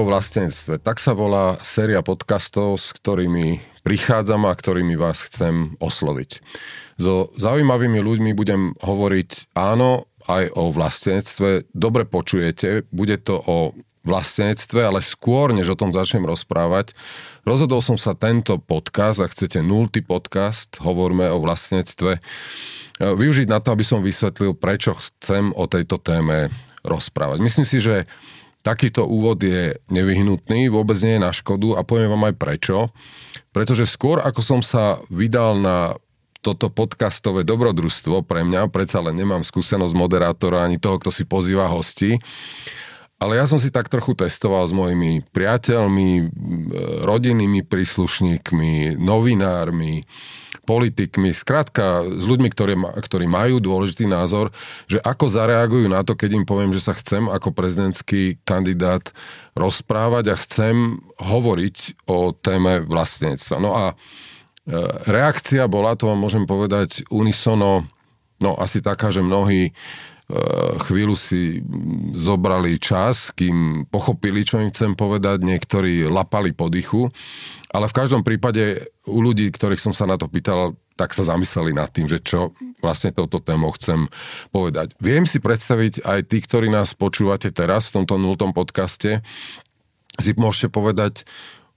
O vlastenectve. Tak sa volá séria podcastov, s ktorými prichádzam a ktorými vás chcem osloviť. So zaujímavými ľuďmi budem hovoriť áno aj o vlastenectve. Dobre počujete, bude to o vlastenectve, ale skôr, než o tom začnem rozprávať, rozhodol som sa tento podcast, ak chcete nultý podcast, hovorme o vlastenectve, využiť na to, aby som vysvetlil, prečo chcem o tejto téme rozprávať. Myslím si, že Takýto úvod je nevyhnutný, vôbec nie je na škodu a poviem vám aj prečo. Pretože skôr ako som sa vydal na toto podcastové dobrodružstvo pre mňa, predsa len nemám skúsenosť moderátora ani toho, kto si pozýva hosti, ale ja som si tak trochu testoval s mojimi priateľmi, rodinnými príslušníkmi, novinármi, politikmi, skrátka s ľuďmi, ktorí, ktorí majú dôležitý názor, že ako zareagujú na to, keď im poviem, že sa chcem ako prezidentský kandidát rozprávať a chcem hovoriť o téme vlastníctva. No a e, reakcia bola, to vám môžem povedať, unisono, no asi taká, že mnohí chvíľu si zobrali čas, kým pochopili, čo im chcem povedať, niektorí lapali po dychu, ale v každom prípade u ľudí, ktorých som sa na to pýtal, tak sa zamysleli nad tým, že čo vlastne touto témou chcem povedať. Viem si predstaviť aj tí, ktorí nás počúvate teraz v tomto nultom podcaste, si môžete povedať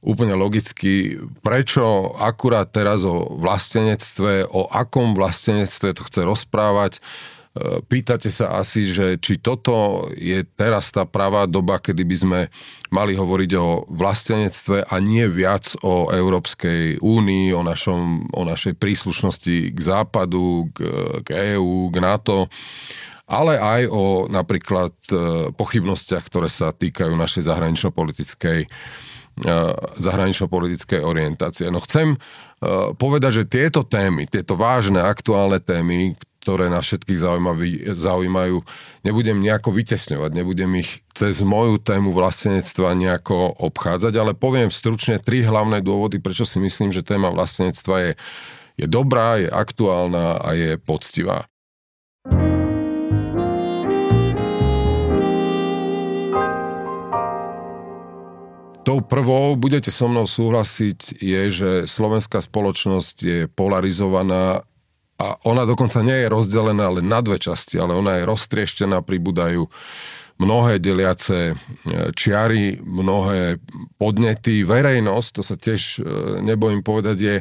úplne logicky, prečo akurát teraz o vlastenectve, o akom vlastenectve to chce rozprávať, Pýtate sa asi, že či toto je teraz tá pravá doba, kedy by sme mali hovoriť o vlastenectve a nie viac o Európskej únii, o, našom, o našej príslušnosti k Západu, k, k EÚ, k NATO ale aj o napríklad e, pochybnostiach, ktoré sa týkajú našej zahranično-politickej e, zahranično-politickej orientácie. No chcem e, povedať, že tieto témy, tieto vážne aktuálne témy, ktoré nás všetkých zaujímajú, nebudem nejako vytesňovať, nebudem ich cez moju tému vlastenectva nejako obchádzať, ale poviem stručne tri hlavné dôvody, prečo si myslím, že téma vlastenectva je, je dobrá, je aktuálna a je poctivá. Tou prvou, budete so mnou súhlasiť, je, že slovenská spoločnosť je polarizovaná a ona dokonca nie je rozdelená len na dve časti, ale ona je roztrieštená, pribúdajú mnohé deliace e, čiary, mnohé podnety. Verejnosť, to sa tiež e, nebojím povedať, je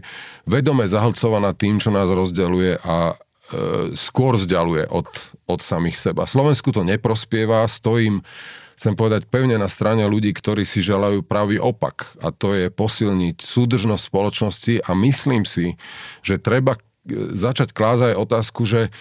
vedome zahlcovaná tým, čo nás rozdeluje a e, skôr vzdialuje od, od samých seba. Slovensku to neprospieva, stojím chcem povedať pevne na strane ľudí, ktorí si želajú pravý opak a to je posilniť súdržnosť spoločnosti a myslím si, že treba začať klázať otázku, že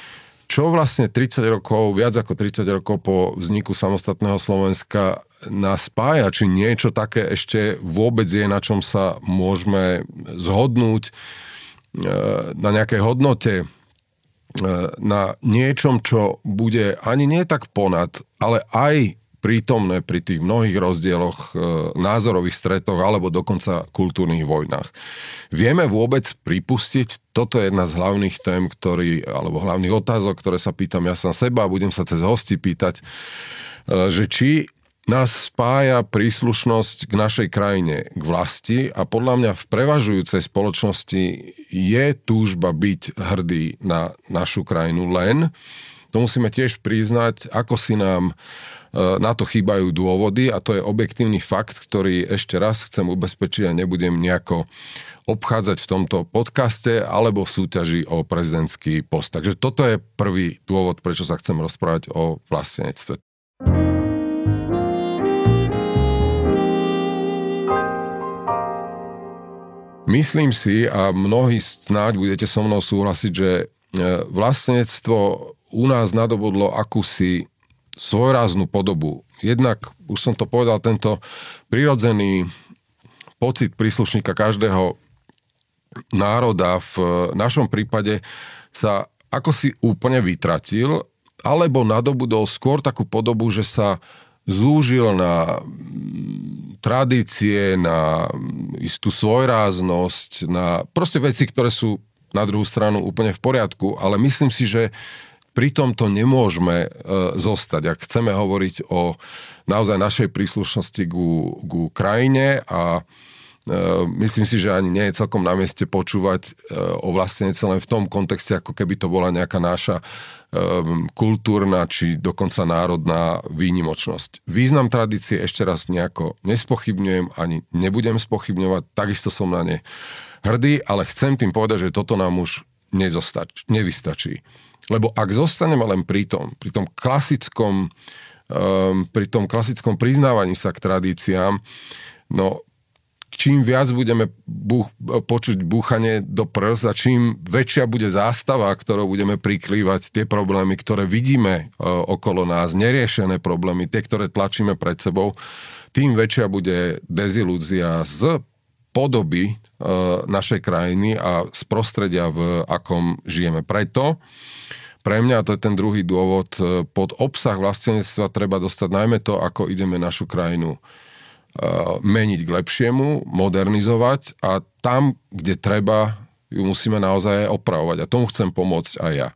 čo vlastne 30 rokov, viac ako 30 rokov po vzniku samostatného Slovenska nás spája, či niečo také ešte vôbec je, na čom sa môžeme zhodnúť, e, na nejakej hodnote, e, na niečom, čo bude ani nie tak ponad, ale aj prítomné pri tých mnohých rozdieloch, e, názorových stretoch alebo dokonca kultúrnych vojnách. Vieme vôbec pripustiť, toto je jedna z hlavných tém, ktorý, alebo hlavných otázok, ktoré sa pýtam ja sám seba a budem sa cez hosti pýtať, e, že či nás spája príslušnosť k našej krajine, k vlasti a podľa mňa v prevažujúcej spoločnosti je túžba byť hrdý na našu krajinu len, to musíme tiež priznať, ako si nám E, na to chýbajú dôvody a to je objektívny fakt, ktorý ešte raz chcem ubezpečiť a nebudem nejako obchádzať v tomto podcaste alebo v súťaži o prezidentský post. Takže toto je prvý dôvod, prečo sa chcem rozprávať o vlastenectve. Myslím si, a mnohí snáď budete so mnou súhlasiť, že e, vlastenectvo u nás nadobudlo akúsi svojráznú podobu. Jednak, už som to povedal, tento prirodzený pocit príslušníka každého národa v našom prípade sa ako si úplne vytratil, alebo nadobudol skôr takú podobu, že sa zúžil na tradície, na istú svojráznosť, na proste veci, ktoré sú na druhú stranu úplne v poriadku, ale myslím si, že pri tomto nemôžeme e, zostať. Ak chceme hovoriť o naozaj našej príslušnosti ku, ku krajine a Uh, myslím si, že ani nie je celkom na mieste počúvať uh, o vlastnenice len v tom kontexte, ako keby to bola nejaká naša um, kultúrna či dokonca národná výnimočnosť. Význam tradície ešte raz nejako nespochybňujem, ani nebudem spochybňovať, takisto som na ne hrdý, ale chcem tým povedať, že toto nám už nezostač, nevystačí. Lebo ak zostaneme len pri tom, pri tom klasickom, um, pri tom klasickom priznávaní sa k tradíciám, no čím viac budeme buch, počuť búchanie do prs a čím väčšia bude zástava, ktorou budeme prikrývať tie problémy, ktoré vidíme uh, okolo nás, neriešené problémy, tie, ktoré tlačíme pred sebou, tým väčšia bude dezilúzia z podoby uh, našej krajiny a z prostredia, v akom žijeme. Preto pre mňa, to je ten druhý dôvod, uh, pod obsah vlastenectva treba dostať najmä to, ako ideme našu krajinu meniť k lepšiemu, modernizovať a tam, kde treba, ju musíme naozaj opravovať. A tomu chcem pomôcť aj ja.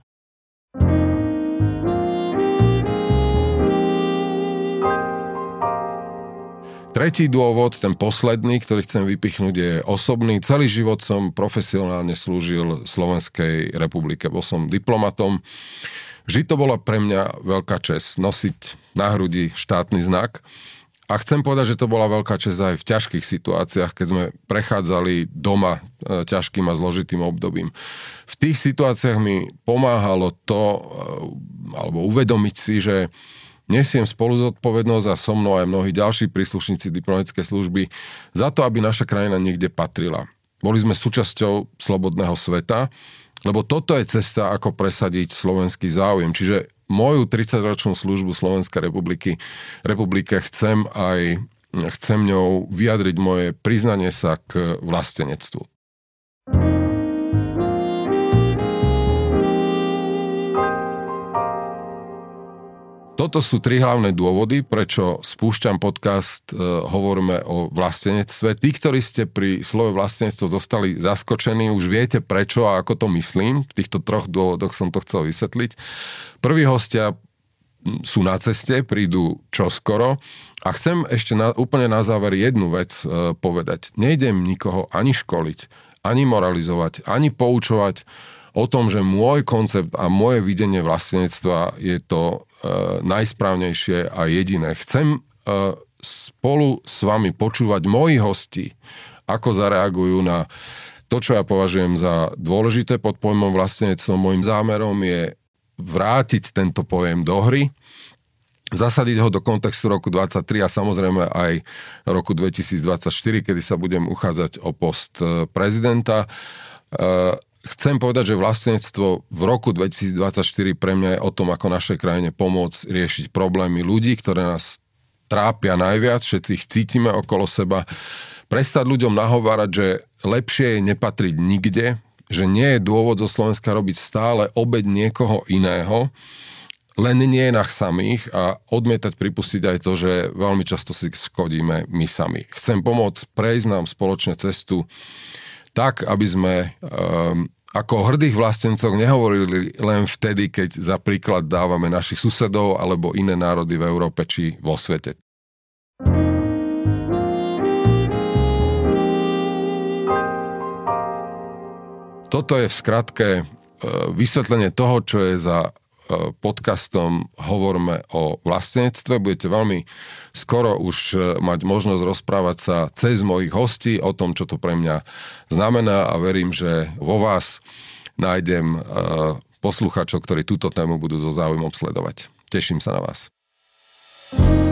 Tretí dôvod, ten posledný, ktorý chcem vypichnúť, je osobný. Celý život som profesionálne slúžil Slovenskej republike. Bol som diplomatom. Vždy to bola pre mňa veľká čest nosiť na hrudi štátny znak. A chcem povedať, že to bola veľká čest aj v ťažkých situáciách, keď sme prechádzali doma e, ťažkým a zložitým obdobím. V tých situáciách mi pomáhalo to, e, alebo uvedomiť si, že nesiem spolu zodpovednosť a so mnou aj mnohí ďalší príslušníci diplomatickej služby za to, aby naša krajina niekde patrila. Boli sme súčasťou slobodného sveta, lebo toto je cesta, ako presadiť slovenský záujem. Čiže moju 30-ročnú službu Slovenskej republiky, republike chcem aj chcem ňou vyjadriť moje priznanie sa k vlastenectvu. Toto sú tri hlavné dôvody, prečo spúšťam podcast e, Hovoríme o vlastenectve. Tí, ktorí ste pri slove vlastenectvo zostali zaskočení, už viete prečo a ako to myslím. V týchto troch dôvodoch som to chcel vysvetliť. Prví hostia sú na ceste, prídu čoskoro a chcem ešte na, úplne na záver jednu vec e, povedať. Nejdem nikoho ani školiť, ani moralizovať, ani poučovať o tom, že môj koncept a moje videnie vlastenectva je to najsprávnejšie a jediné. Chcem e, spolu s vami počúvať moji hosti, ako zareagujú na to, čo ja považujem za dôležité pod pojmom vlastenectvom. Mojim zámerom je vrátiť tento pojem do hry, zasadiť ho do kontextu roku 2023 a samozrejme aj roku 2024, kedy sa budem uchádzať o post e, prezidenta. Chcem povedať, že vlastníctvo v roku 2024 pre mňa je o tom, ako našej krajine pomôcť riešiť problémy ľudí, ktoré nás trápia najviac, všetci ich cítime okolo seba. Prestať ľuďom nahovárať, že lepšie je nepatriť nikde, že nie je dôvod zo Slovenska robiť stále obed niekoho iného, len nie nás samých a odmietať pripustiť aj to, že veľmi často si škodíme my sami. Chcem pomôcť prejsť nám spoločne cestu tak, aby sme um, ako o hrdých vlastencoch nehovorili len vtedy, keď za príklad dávame našich susedov alebo iné národy v Európe či vo svete. Toto je v skratke e, vysvetlenie toho, čo je za podcastom Hovorme o vlastníctve. Budete veľmi skoro už e, mať možnosť rozprávať sa cez mojich hostí o tom, čo to pre mňa znamená a verím, že vo vás nájdem e, posluchačov, ktorí túto tému budú so záujmom sledovať. Teším sa na vás. Mm-hmm.